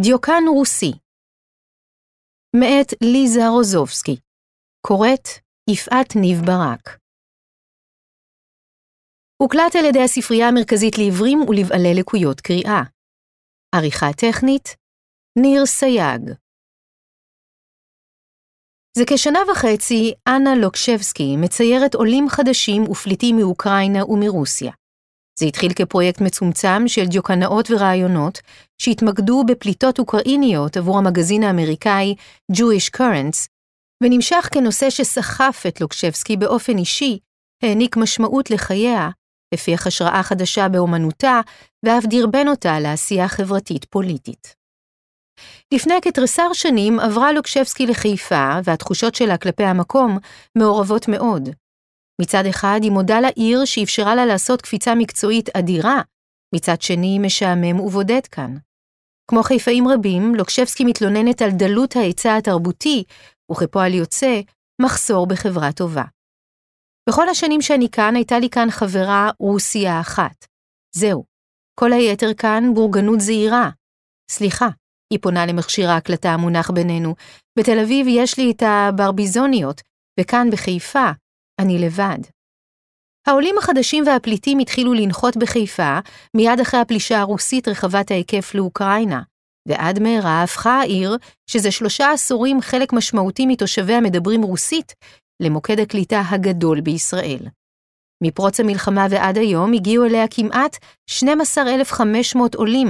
דיוקן רוסי מאת ליזה רוזובסקי קוראת יפעת ניב ברק הוקלט על ידי הספרייה המרכזית לעיוורים ולבעלי לקויות קריאה. עריכה טכנית ניר סייג זה כשנה וחצי אנה לוקשבסקי מציירת עולים חדשים ופליטים מאוקראינה ומרוסיה. זה התחיל כפרויקט מצומצם של דיוקנאות ורעיונות שהתמקדו בפליטות אוקראיניות עבור המגזין האמריקאי Jewish Currents, ונמשך כנושא שסחף את לוקשבסקי באופן אישי, העניק משמעות לחייה, הפיח השראה חדשה באומנותה, ואף דרבן אותה לעשייה חברתית-פוליטית. לפני כתריסר שנים עברה לוקשבסקי לחיפה, והתחושות שלה כלפי המקום מעורבות מאוד. מצד אחד היא מודה לעיר שאפשרה לה לעשות קפיצה מקצועית אדירה, מצד שני משעמם ובודד כאן. כמו חיפאים רבים, לוקשבסקי מתלוננת על דלות ההיצע התרבותי, וכפועל יוצא, מחסור בחברה טובה. בכל השנים שאני כאן, הייתה לי כאן חברה רוסיה אחת. זהו. כל היתר כאן בורגנות זהירה. סליחה, היא פונה למכשיר ההקלטה המונח בינינו. בתל אביב יש לי את הברביזוניות, וכאן בחיפה אני לבד. העולים החדשים והפליטים התחילו לנחות בחיפה מיד אחרי הפלישה הרוסית רחבת ההיקף לאוקראינה, ועד מהרה הפכה העיר, שזה שלושה עשורים חלק משמעותי מתושביה מדברים רוסית, למוקד הקליטה הגדול בישראל. מפרוץ המלחמה ועד היום הגיעו אליה כמעט 12,500 עולים,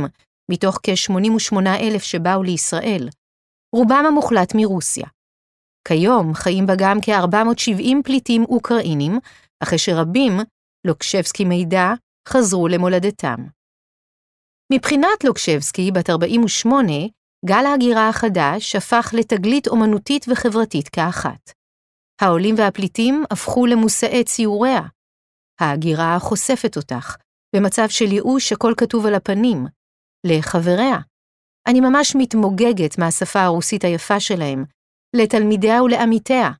מתוך כ-88,000 שבאו לישראל, רובם המוחלט מרוסיה. כיום חיים בה גם כ-470 פליטים אוקראינים, אחרי שרבים, לוקשבסקי מידע, חזרו למולדתם. מבחינת לוקשבסקי, בת 48, גל ההגירה החדש הפך לתגלית אומנותית וחברתית כאחת. העולים והפליטים הפכו למושאי ציוריה. ההגירה חושפת אותך, במצב של ייאוש הכל כתוב על הפנים, לחבריה. אני ממש מתמוגגת מהשפה הרוסית היפה שלהם, לתלמידיה ולעמיתיה.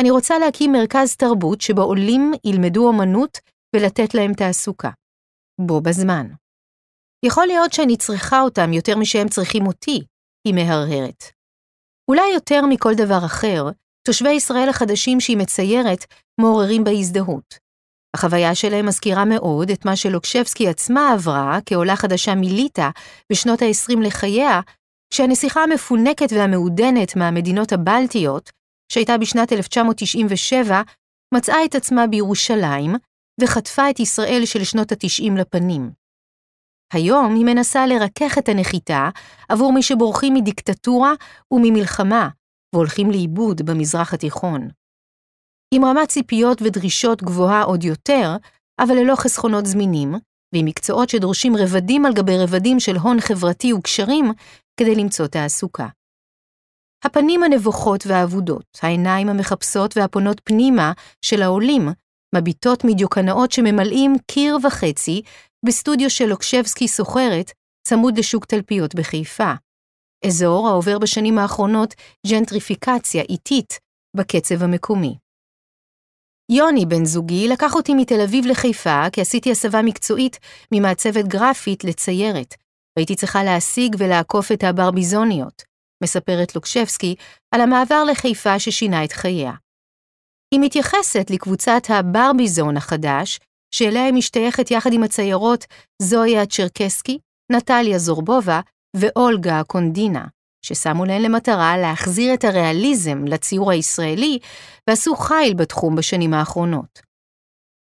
אני רוצה להקים מרכז תרבות שבו עולים ילמדו אומנות ולתת להם תעסוקה. בו בזמן. יכול להיות שאני צריכה אותם יותר משהם צריכים אותי, היא מהרהרת. אולי יותר מכל דבר אחר, תושבי ישראל החדשים שהיא מציירת מעוררים בהזדהות. החוויה שלהם מזכירה מאוד את מה שלוקשבסקי עצמה עברה כעולה חדשה מליטא בשנות ה-20 לחייה, כשהנסיכה המפונקת והמעודנת מהמדינות הבלטיות, שהייתה בשנת 1997, מצאה את עצמה בירושלים וחטפה את ישראל של שנות ה-90 לפנים. היום היא מנסה לרכך את הנחיתה עבור מי שבורחים מדיקטטורה וממלחמה והולכים לאיבוד במזרח התיכון. עם רמת ציפיות ודרישות גבוהה עוד יותר, אבל ללא חסכונות זמינים, ועם מקצועות שדורשים רבדים על גבי רבדים של הון חברתי וקשרים כדי למצוא תעסוקה. הפנים הנבוכות והאבודות, העיניים המחפשות והפונות פנימה של העולים, מביטות מדיוקנאות שממלאים קיר וחצי בסטודיו של לוקשבסקי סוחרת, צמוד לשוק תלפיות בחיפה. אזור העובר בשנים האחרונות ג'נטריפיקציה איטית בקצב המקומי. יוני, בן זוגי, לקח אותי מתל אביב לחיפה כי עשיתי הסבה מקצועית ממעצבת גרפית לציירת, והייתי צריכה להשיג ולעקוף את הברביזוניות, מספרת לוקשבסקי על המעבר לחיפה ששינה את חייה. היא מתייחסת לקבוצת הברביזון החדש, שאליה היא משתייכת יחד עם הציירות זויה צ'רקסקי, נטליה זורבובה ואולגה קונדינה, ששמו להן למטרה להחזיר את הריאליזם לציור הישראלי ועשו חיל בתחום בשנים האחרונות.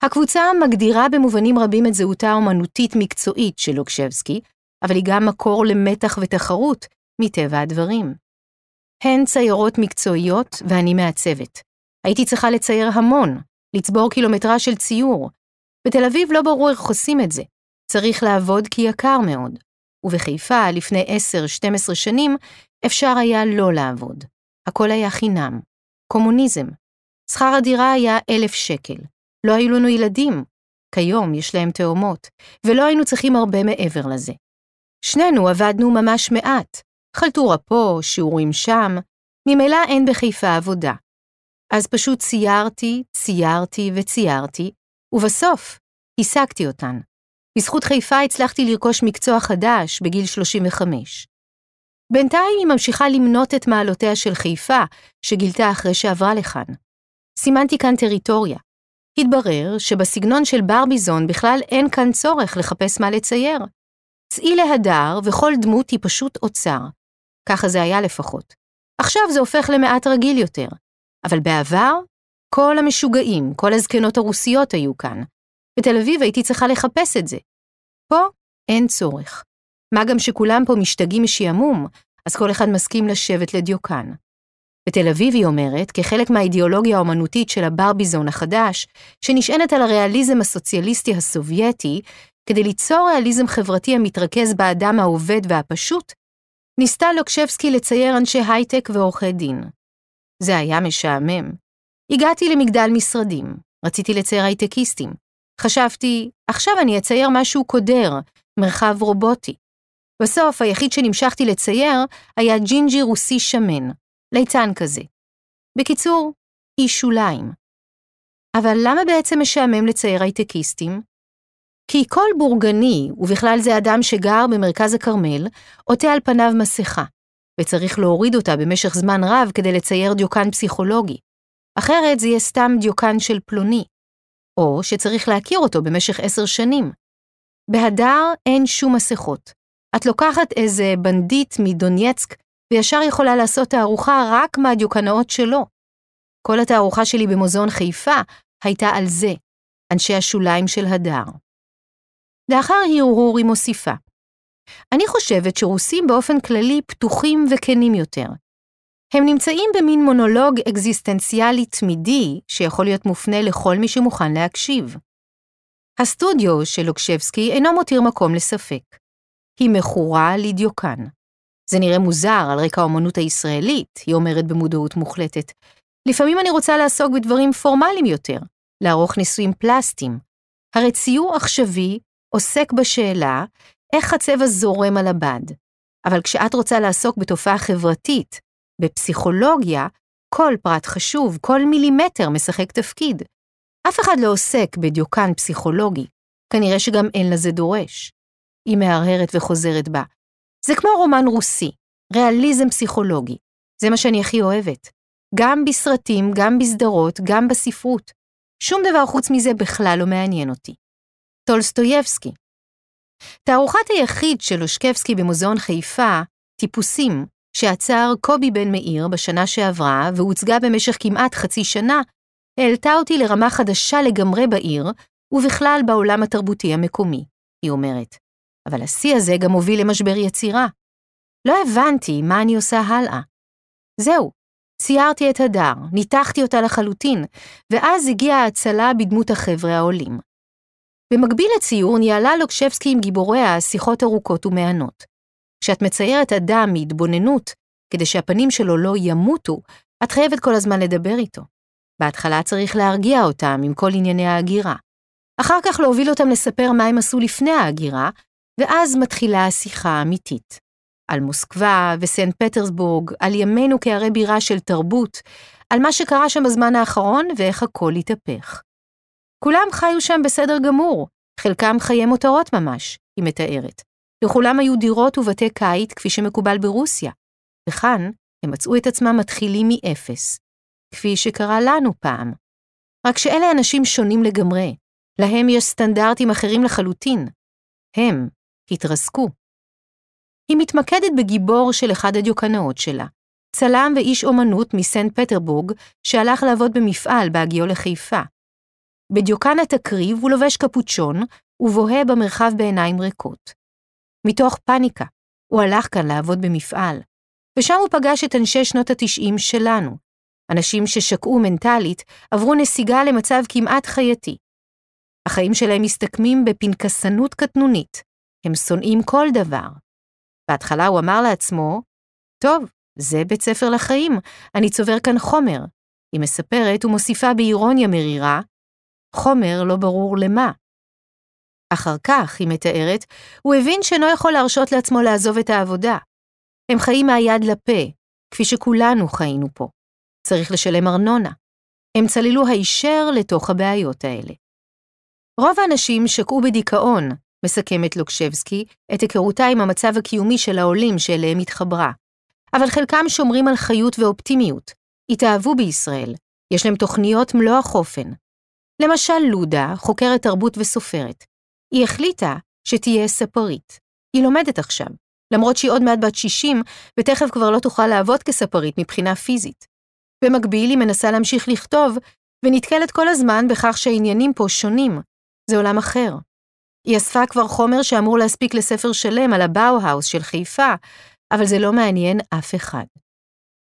הקבוצה מגדירה במובנים רבים את זהותה האומנותית-מקצועית של לוקשבסקי, אבל היא גם מקור למתח ותחרות, מטבע הדברים. הן ציירות מקצועיות ואני מעצבת. הייתי צריכה לצייר המון, לצבור קילומטרה של ציור. בתל אביב לא ברור איך עושים את זה. צריך לעבוד כי יקר מאוד. ובחיפה, לפני 10-12 שנים, אפשר היה לא לעבוד. הכל היה חינם. קומוניזם. שכר הדירה היה אלף שקל. לא היו לנו ילדים. כיום יש להם תאומות, ולא היינו צריכים הרבה מעבר לזה. שנינו עבדנו ממש מעט. חלטורה פה, שיעורים שם, ממילא אין בחיפה עבודה. אז פשוט ציירתי, ציירתי וציירתי, ובסוף השגתי אותן. בזכות חיפה הצלחתי לרכוש מקצוע חדש בגיל 35. בינתיים היא ממשיכה למנות את מעלותיה של חיפה, שגילתה אחרי שעברה לכאן. סימנתי כאן טריטוריה. התברר שבסגנון של ברביזון בכלל אין כאן צורך לחפש מה לצייר. צאי להדר וכל דמות היא פשוט אוצר. ככה זה היה לפחות. עכשיו זה הופך למעט רגיל יותר. אבל בעבר, כל המשוגעים, כל הזקנות הרוסיות היו כאן. בתל אביב הייתי צריכה לחפש את זה. פה אין צורך. מה גם שכולם פה משתגעים משעמום, אז כל אחד מסכים לשבת לדיוקן. בתל אביב, היא אומרת, כחלק מהאידיאולוגיה האומנותית של הברביזון החדש, שנשענת על הריאליזם הסוציאליסטי הסובייטי, כדי ליצור ריאליזם חברתי המתרכז באדם העובד והפשוט, ניסתה לוקשבסקי לצייר אנשי הייטק ועורכי דין. זה היה משעמם. הגעתי למגדל משרדים, רציתי לצייר הייטקיסטים. חשבתי, עכשיו אני אצייר משהו קודר, מרחב רובוטי. בסוף, היחיד שנמשכתי לצייר היה ג'ינג'י רוסי שמן, ליצן כזה. בקיצור, איש שוליים. אבל למה בעצם משעמם לצייר הייטקיסטים? כי כל בורגני, ובכלל זה אדם שגר במרכז הכרמל, עוטה על פניו מסכה, וצריך להוריד אותה במשך זמן רב כדי לצייר דיוקן פסיכולוגי. אחרת זה יהיה סתם דיוקן של פלוני. או שצריך להכיר אותו במשך עשר שנים. בהדר אין שום מסכות. את לוקחת איזה בנדיט מדונייצק וישר יכולה לעשות תערוכה רק מהדיוקנאות שלו. כל התערוכה שלי במוזיאון חיפה הייתה על זה, אנשי השוליים של הדר. לאחר הרהור היא מוסיפה, אני חושבת שרוסים באופן כללי פתוחים וכנים יותר. הם נמצאים במין מונולוג אקזיסטנציאלי תמידי, שיכול להיות מופנה לכל מי שמוכן להקשיב. הסטודיו של לוקשבסקי אינו מותיר מקום לספק. היא מכורה לדיוקן. זה נראה מוזר על רקע האמנות הישראלית, היא אומרת במודעות מוחלטת. לפעמים אני רוצה לעסוק בדברים פורמליים יותר, לערוך ניסויים פלסטיים. הרי ציור עכשווי עוסק בשאלה איך הצבע זורם על הבד. אבל כשאת רוצה לעסוק בתופעה חברתית, בפסיכולוגיה, כל פרט חשוב, כל מילימטר משחק תפקיד. אף אחד לא עוסק בדיוקן פסיכולוגי, כנראה שגם אין לזה דורש. היא מהרהרת וחוזרת בה. זה כמו רומן רוסי, ריאליזם פסיכולוגי. זה מה שאני הכי אוהבת. גם בסרטים, גם בסדרות, גם בספרות. שום דבר חוץ מזה בכלל לא מעניין אותי. טולסטויבסקי. תערוכת היחיד של לושקבסקי במוזיאון חיפה, טיפוסים, שעצר קובי בן מאיר בשנה שעברה והוצגה במשך כמעט חצי שנה, העלתה אותי לרמה חדשה לגמרי בעיר, ובכלל בעולם התרבותי המקומי, היא אומרת. אבל השיא הזה גם הוביל למשבר יצירה. לא הבנתי מה אני עושה הלאה. זהו, ציירתי את הדר, ניתחתי אותה לחלוטין, ואז הגיעה ההצלה בדמות החבר'ה העולים. במקביל לציור ניהלה לוקשבסקי עם גיבוריה שיחות ארוכות ומהנות. כשאת מציירת אדם מהתבוננות, כדי שהפנים שלו לא ימותו, את חייבת כל הזמן לדבר איתו. בהתחלה צריך להרגיע אותם עם כל ענייני ההגירה. אחר כך להוביל אותם לספר מה הם עשו לפני ההגירה, ואז מתחילה השיחה האמיתית. על מוסקבה וסנט פטרסבורג, על ימינו כערי בירה של תרבות, על מה שקרה שם בזמן האחרון ואיך הכל התהפך. כולם חיו שם בסדר גמור, חלקם חיי מותרות ממש, היא מתארת. לכולם היו דירות ובתי קיט כפי שמקובל ברוסיה, וכאן הם מצאו את עצמם מתחילים מאפס, כפי שקרה לנו פעם. רק שאלה אנשים שונים לגמרי, להם יש סטנדרטים אחרים לחלוטין. הם התרסקו. היא מתמקדת בגיבור של אחד הדיוקנאות שלה, צלם ואיש אומנות מסנט פטרבורג, שהלך לעבוד במפעל בהגיעו לחיפה. בדיוקן התקריב הוא לובש קפוצ'ון ובוהה במרחב בעיניים ריקות. מתוך פאניקה, הוא הלך כאן לעבוד במפעל, ושם הוא פגש את אנשי שנות התשעים שלנו, אנשים ששקעו מנטלית, עברו נסיגה למצב כמעט חייתי. החיים שלהם מסתכמים בפנקסנות קטנונית, הם שונאים כל דבר. בהתחלה הוא אמר לעצמו, טוב, זה בית ספר לחיים, אני צובר כאן חומר. היא מספרת ומוסיפה באירוניה מרירה, חומר לא ברור למה. אחר כך, היא מתארת, הוא הבין שאינו יכול להרשות לעצמו לעזוב את העבודה. הם חיים מהיד לפה, כפי שכולנו חיינו פה. צריך לשלם ארנונה. הם צללו הישר לתוך הבעיות האלה. רוב האנשים שקעו בדיכאון, מסכמת לוקשבסקי, את היכרותה עם המצב הקיומי של העולים שאליהם התחברה. אבל חלקם שומרים על חיות ואופטימיות, התאהבו בישראל, יש להם תוכניות מלוא החופן. למשל לודה, חוקרת תרבות וסופרת. היא החליטה שתהיה ספרית. היא לומדת עכשיו, למרות שהיא עוד מעט בת 60, ותכף כבר לא תוכל לעבוד כספרית מבחינה פיזית. במקביל היא מנסה להמשיך לכתוב, ונתקלת כל הזמן בכך שהעניינים פה שונים. זה עולם אחר. היא אספה כבר חומר שאמור להספיק לספר שלם על הבאו-האוס של חיפה, אבל זה לא מעניין אף אחד.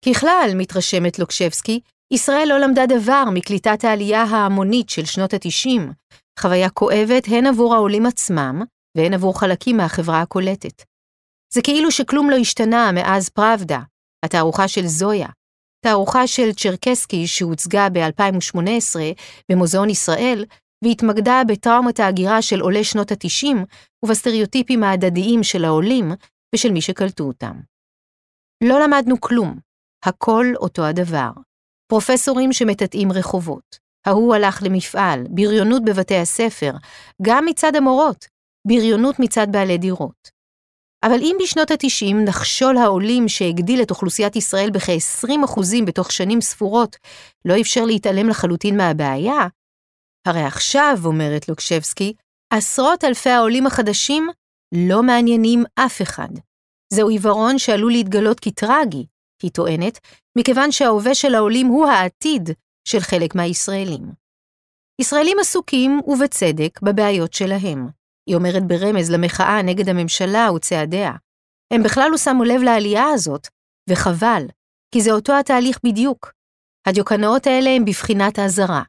ככלל, מתרשמת לוקשבסקי, ישראל לא למדה דבר מקליטת העלייה ההמונית של שנות ה-90, חוויה כואבת הן עבור העולים עצמם, והן עבור חלקים מהחברה הקולטת. זה כאילו שכלום לא השתנה מאז פראבדה, התערוכה של זויה, תערוכה של צ'רקסקי שהוצגה ב-2018 במוזיאון ישראל, והתמקדה בטראומת ההגירה של עולי שנות ה-90 ובסטריאוטיפים ההדדיים של העולים ושל מי שקלטו אותם. לא למדנו כלום, הכל אותו הדבר. פרופסורים שמטאטאים רחובות. ההוא הלך למפעל, בריונות בבתי הספר, גם מצד המורות, בריונות מצד בעלי דירות. אבל אם בשנות ה-90 נחשול העולים שהגדיל את אוכלוסיית ישראל בכ-20% בתוך שנים ספורות לא אפשר להתעלם לחלוטין מהבעיה, הרי עכשיו, אומרת לוקשבסקי, עשרות אלפי העולים החדשים לא מעניינים אף אחד. זהו עיוורון שעלול להתגלות כטרגי, היא טוענת, מכיוון שההווה של העולים הוא העתיד של חלק מהישראלים. ישראלים עסוקים, ובצדק, בבעיות שלהם. היא אומרת ברמז למחאה נגד הממשלה וצעדיה. הם בכלל לא שמו לב לעלייה הזאת, וחבל, כי זה אותו התהליך בדיוק. הדיוקנאות האלה הם בבחינת האזהרה.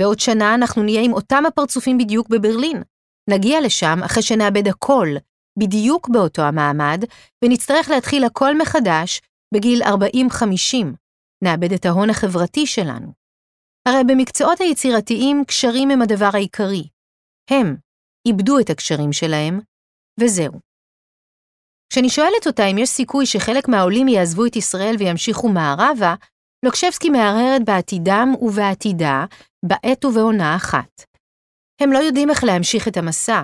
בעוד שנה אנחנו נהיה עם אותם הפרצופים בדיוק בברלין. נגיע לשם אחרי שנאבד הכל, בדיוק באותו המעמד, ונצטרך להתחיל הכל מחדש בגיל 40-50. נאבד את ההון החברתי שלנו. הרי במקצועות היצירתיים קשרים הם הדבר העיקרי. הם איבדו את הקשרים שלהם, וזהו. כשאני שואלת אותה אם יש סיכוי שחלק מהעולים יעזבו את ישראל וימשיכו מערבה, לוקשבסקי מהרהרת בעתידם ובעתידה, בעת ובעונה אחת. הם לא יודעים איך להמשיך את המסע.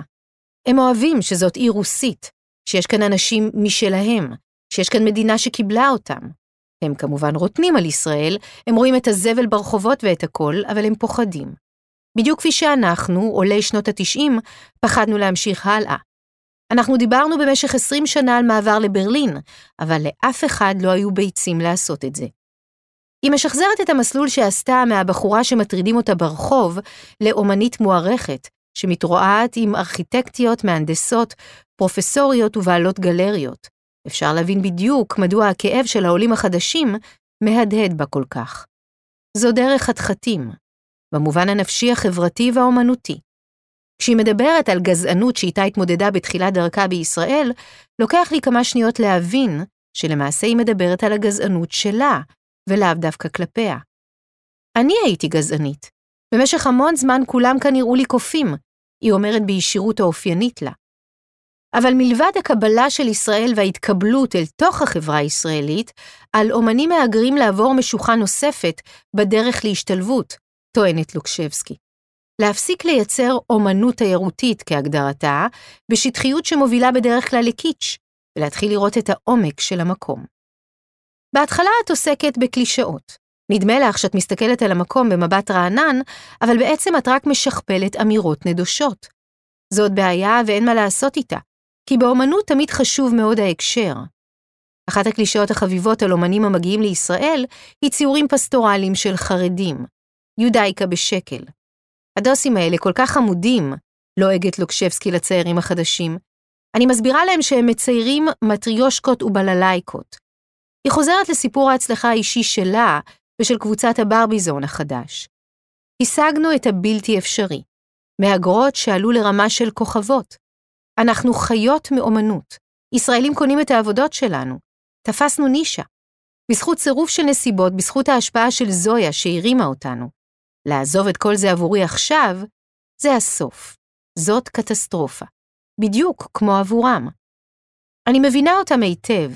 הם אוהבים שזאת עיר רוסית, שיש כאן אנשים משלהם, שיש כאן מדינה שקיבלה אותם. הם כמובן רוטנים על ישראל, הם רואים את הזבל ברחובות ואת הכל, אבל הם פוחדים. בדיוק כפי שאנחנו, עולי שנות ה-90, פחדנו להמשיך הלאה. אנחנו דיברנו במשך 20 שנה על מעבר לברלין, אבל לאף אחד לא היו ביצים לעשות את זה. היא משחזרת את המסלול שעשתה מהבחורה שמטרידים אותה ברחוב לאומנית מוערכת, שמתרועעת עם ארכיטקטיות, מהנדסות, פרופסוריות ובעלות גלריות. אפשר להבין בדיוק מדוע הכאב של העולים החדשים מהדהד בה כל כך. זו דרך חתחתים, במובן הנפשי, החברתי והאומנותי. כשהיא מדברת על גזענות שאיתה התמודדה בתחילת דרכה בישראל, לוקח לי כמה שניות להבין שלמעשה היא מדברת על הגזענות שלה, ולאו דווקא כלפיה. אני הייתי גזענית. במשך המון זמן כולם כאן נראו לי קופים, היא אומרת בישירות האופיינית לה. אבל מלבד הקבלה של ישראל וההתקבלות אל תוך החברה הישראלית, על אומנים מהגרים לעבור משוכה נוספת בדרך להשתלבות, טוענת לוקשבסקי. להפסיק לייצר אומנות תיירותית כהגדרתה, בשטחיות שמובילה בדרך כלל לקיץ', ולהתחיל לראות את העומק של המקום. בהתחלה את עוסקת בקלישאות. נדמה לך שאת מסתכלת על המקום במבט רענן, אבל בעצם את רק משכפלת אמירות נדושות. זאת בעיה ואין מה לעשות איתה, כי באומנות תמיד חשוב מאוד ההקשר. אחת הקלישאות החביבות על אומנים המגיעים לישראל היא ציורים פסטורליים של חרדים. יודאיקה בשקל. הדוסים האלה כל כך עמודים, לועגת לוקשבסקי לציירים החדשים. אני מסבירה להם שהם מציירים מטריושקות ובללייקות. היא חוזרת לסיפור ההצלחה האישי שלה ושל קבוצת הברביזון החדש. השגנו את הבלתי אפשרי, מהגרות שעלו לרמה של כוכבות. אנחנו חיות מאומנות. ישראלים קונים את העבודות שלנו. תפסנו נישה. בזכות צירוף של נסיבות, בזכות ההשפעה של זויה שהרימה אותנו. לעזוב את כל זה עבורי עכשיו, זה הסוף. זאת קטסטרופה. בדיוק כמו עבורם. אני מבינה אותם היטב.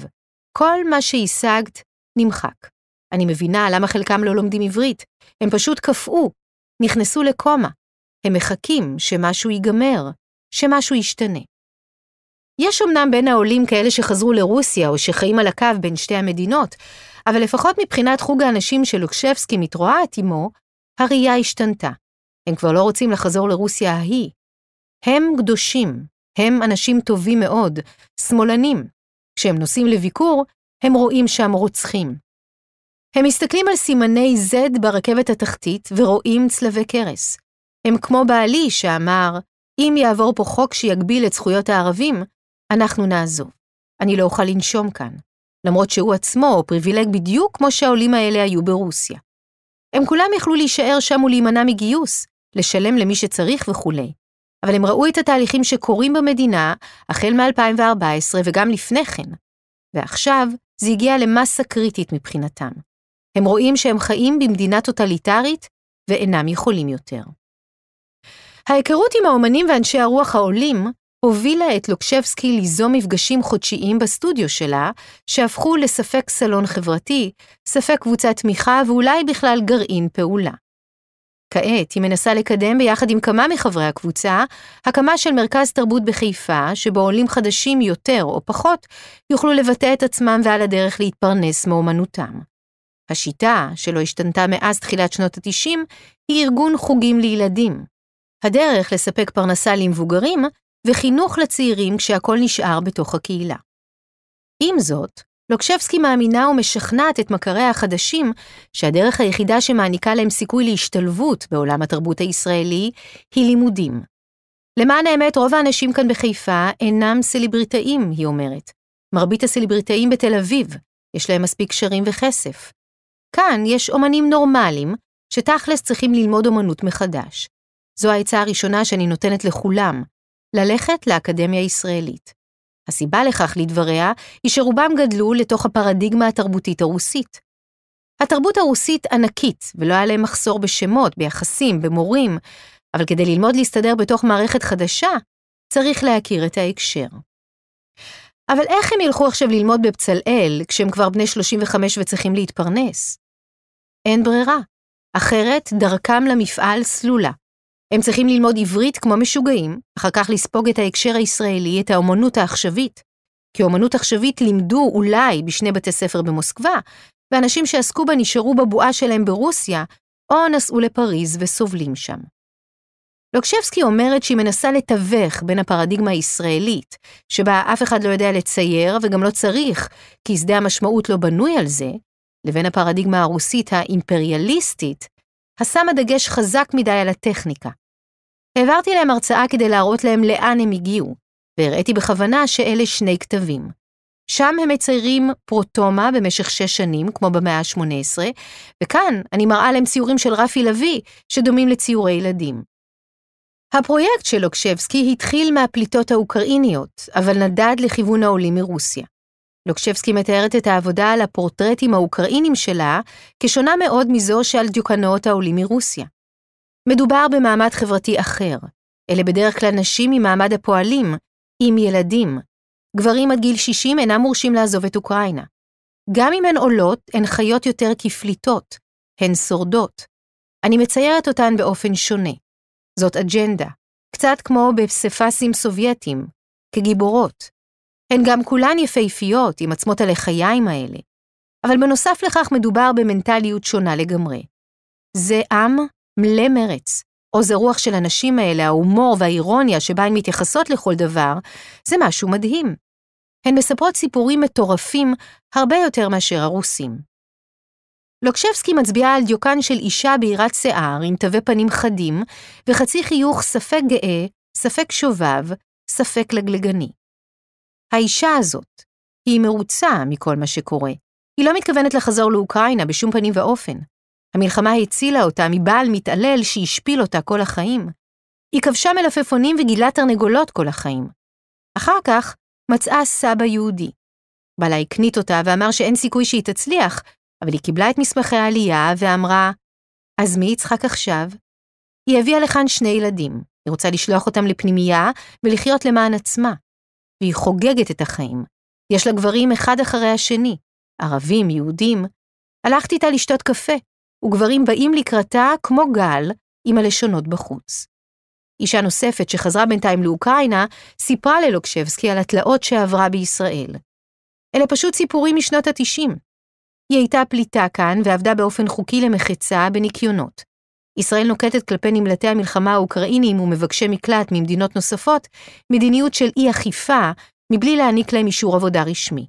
כל מה שהשגת נמחק. אני מבינה למה חלקם לא לומדים עברית. הם פשוט קפאו, נכנסו לקומה. הם מחכים שמשהו ייגמר, שמשהו ישתנה. יש אמנם בין העולים כאלה שחזרו לרוסיה או שחיים על הקו בין שתי המדינות, אבל לפחות מבחינת חוג האנשים שלוקשבסקי מתרועעת עמו, הראייה השתנתה. הם כבר לא רוצים לחזור לרוסיה ההיא. הם קדושים, הם אנשים טובים מאוד, שמאלנים. כשהם נוסעים לביקור, הם רואים שם רוצחים. הם מסתכלים על סימני Z ברכבת התחתית ורואים צלבי קרס. הם כמו בעלי שאמר, אם יעבור פה חוק שיגביל את זכויות הערבים, אנחנו נעזוב. אני לא אוכל לנשום כאן. למרות שהוא עצמו פריבילג בדיוק כמו שהעולים האלה היו ברוסיה. הם כולם יכלו להישאר שם ולהימנע מגיוס, לשלם למי שצריך וכולי. אבל הם ראו את התהליכים שקורים במדינה החל מ-2014 וגם לפני כן. ועכשיו זה הגיע למסה קריטית מבחינתם. הם רואים שהם חיים במדינה טוטליטרית ואינם יכולים יותר. ההיכרות עם האומנים ואנשי הרוח העולים הובילה את לוקשבסקי ליזום מפגשים חודשיים בסטודיו שלה, שהפכו לספק סלון חברתי, ספק קבוצת תמיכה ואולי בכלל גרעין פעולה. כעת היא מנסה לקדם ביחד עם כמה מחברי הקבוצה, הקמה של מרכז תרבות בחיפה, שבו עולים חדשים יותר או פחות יוכלו לבטא את עצמם ועל הדרך להתפרנס מאומנותם. השיטה, שלא השתנתה מאז תחילת שנות ה-90, היא ארגון חוגים לילדים. הדרך לספק פרנסה למבוגרים וחינוך לצעירים כשהכול נשאר בתוך הקהילה. עם זאת, לוקשבסקי מאמינה ומשכנעת את מכריה החדשים שהדרך היחידה שמעניקה להם סיכוי להשתלבות בעולם התרבות הישראלי היא לימודים. למען האמת, רוב האנשים כאן בחיפה אינם סלבריטאים, היא אומרת. מרבית הסלבריטאים בתל אביב, יש להם מספיק קשרים וכסף. כאן יש אומנים נורמליים, שתכלס צריכים ללמוד אומנות מחדש. זו העצה הראשונה שאני נותנת לכולם, ללכת לאקדמיה ישראלית. הסיבה לכך, לדבריה, היא שרובם גדלו לתוך הפרדיגמה התרבותית הרוסית. התרבות הרוסית ענקית, ולא היה להם מחסור בשמות, ביחסים, במורים, אבל כדי ללמוד להסתדר בתוך מערכת חדשה, צריך להכיר את ההקשר. אבל איך הם ילכו עכשיו ללמוד בבצלאל כשהם כבר בני 35 וצריכים להתפרנס? אין ברירה, אחרת דרכם למפעל סלולה. הם צריכים ללמוד עברית כמו משוגעים, אחר כך לספוג את ההקשר הישראלי, את האומנות העכשווית. כי אומנות עכשווית לימדו אולי בשני בתי ספר במוסקבה, ואנשים שעסקו בה נשארו בבועה שלהם ברוסיה, או נסעו לפריז וסובלים שם. לוקשבסקי אומרת שהיא מנסה לתווך בין הפרדיגמה הישראלית, שבה אף אחד לא יודע לצייר וגם לא צריך, כי שדה המשמעות לא בנוי על זה, לבין הפרדיגמה הרוסית האימפריאליסטית, השמה דגש חזק מדי על הטכניקה. העברתי להם הרצאה כדי להראות להם לאן הם הגיעו, והראיתי בכוונה שאלה שני כתבים. שם הם מציירים פרוטומה במשך שש שנים, כמו במאה ה-18, וכאן אני מראה להם ציורים של רפי לביא, שדומים לציורי ילדים. הפרויקט של לוקשבסקי התחיל מהפליטות האוקראיניות, אבל נדד לכיוון העולים מרוסיה. לוקשבסקי מתארת את העבודה על הפורטרטים האוקראינים שלה כשונה מאוד מזו שעל דיוקנאות העולים מרוסיה. מדובר במעמד חברתי אחר, אלה בדרך כלל נשים ממעמד הפועלים, עם ילדים. גברים עד גיל 60 אינם מורשים לעזוב את אוקראינה. גם אם הן עולות, הן חיות יותר כפליטות, הן שורדות. אני מציירת אותן באופן שונה. זאת אג'נדה, קצת כמו בפסיפסים סובייטים, כגיבורות. הן גם כולן יפהפיות עם עצמות הלחיים האלה. אבל בנוסף לכך מדובר במנטליות שונה לגמרי. זה עם מלא מרץ. עוז הרוח של הנשים האלה, ההומור והאירוניה שבה הן מתייחסות לכל דבר, זה משהו מדהים. הן מספרות סיפורים מטורפים הרבה יותר מאשר הרוסים. לוקשבסקי מצביעה על דיוקן של אישה בהירת שיער עם תווי פנים חדים וחצי חיוך ספק גאה, ספק שובב, ספק לגלגני. האישה הזאת, היא מרוצה מכל מה שקורה. היא לא מתכוונת לחזור לאוקראינה בשום פנים ואופן. המלחמה הצילה אותה מבעל מתעלל שהשפיל אותה כל החיים. היא כבשה מלפפונים וגילה תרנגולות כל החיים. אחר כך מצאה סבא יהודי. בעלה הקנית אותה ואמר שאין סיכוי שהיא תצליח, אבל היא קיבלה את מסמכי העלייה ואמרה, אז מי יצחק עכשיו? היא הביאה לכאן שני ילדים, היא רוצה לשלוח אותם לפנימייה ולחיות למען עצמה. והיא חוגגת את החיים. יש לה גברים אחד אחרי השני, ערבים, יהודים. הלכתי איתה לשתות קפה, וגברים באים לקראתה כמו גל עם הלשונות בחוץ. אישה נוספת שחזרה בינתיים לאוקראינה, סיפרה ללוקשבסקי על התלאות שעברה בישראל. אלה פשוט סיפורים משנות ה-90. היא הייתה פליטה כאן ועבדה באופן חוקי למחצה בניקיונות. ישראל נוקטת כלפי נמלטי המלחמה האוקראינים ומבקשי מקלט ממדינות נוספות מדיניות של אי-אכיפה מבלי להעניק להם אישור עבודה רשמי.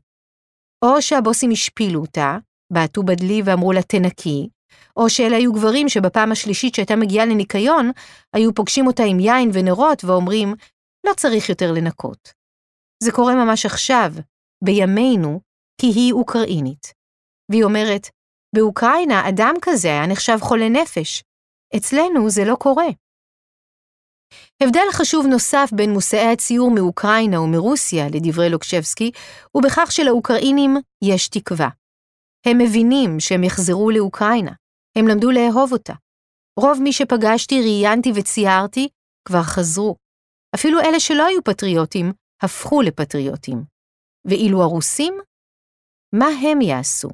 או שהבוסים השפילו אותה, בעטו בדלי ואמרו לה תנקי, או שאלה היו גברים שבפעם השלישית שהייתה מגיעה לניקיון, היו פוגשים אותה עם יין ונרות ואומרים, לא צריך יותר לנקות. זה קורה ממש עכשיו, בימינו, כי היא אוקראינית. והיא אומרת, באוקראינה אדם כזה היה נחשב חולה נפש. אצלנו זה לא קורה. הבדל חשוב נוסף בין מושאי הציור מאוקראינה ומרוסיה, לדברי לוקשבסקי, הוא בכך שלאוקראינים יש תקווה. הם מבינים שהם יחזרו לאוקראינה, הם למדו לאהוב אותה. רוב מי שפגשתי, ראיינתי וציירתי, כבר חזרו. אפילו אלה שלא היו פטריוטים, הפכו לפטריוטים. ואילו הרוסים? מה הם יעשו?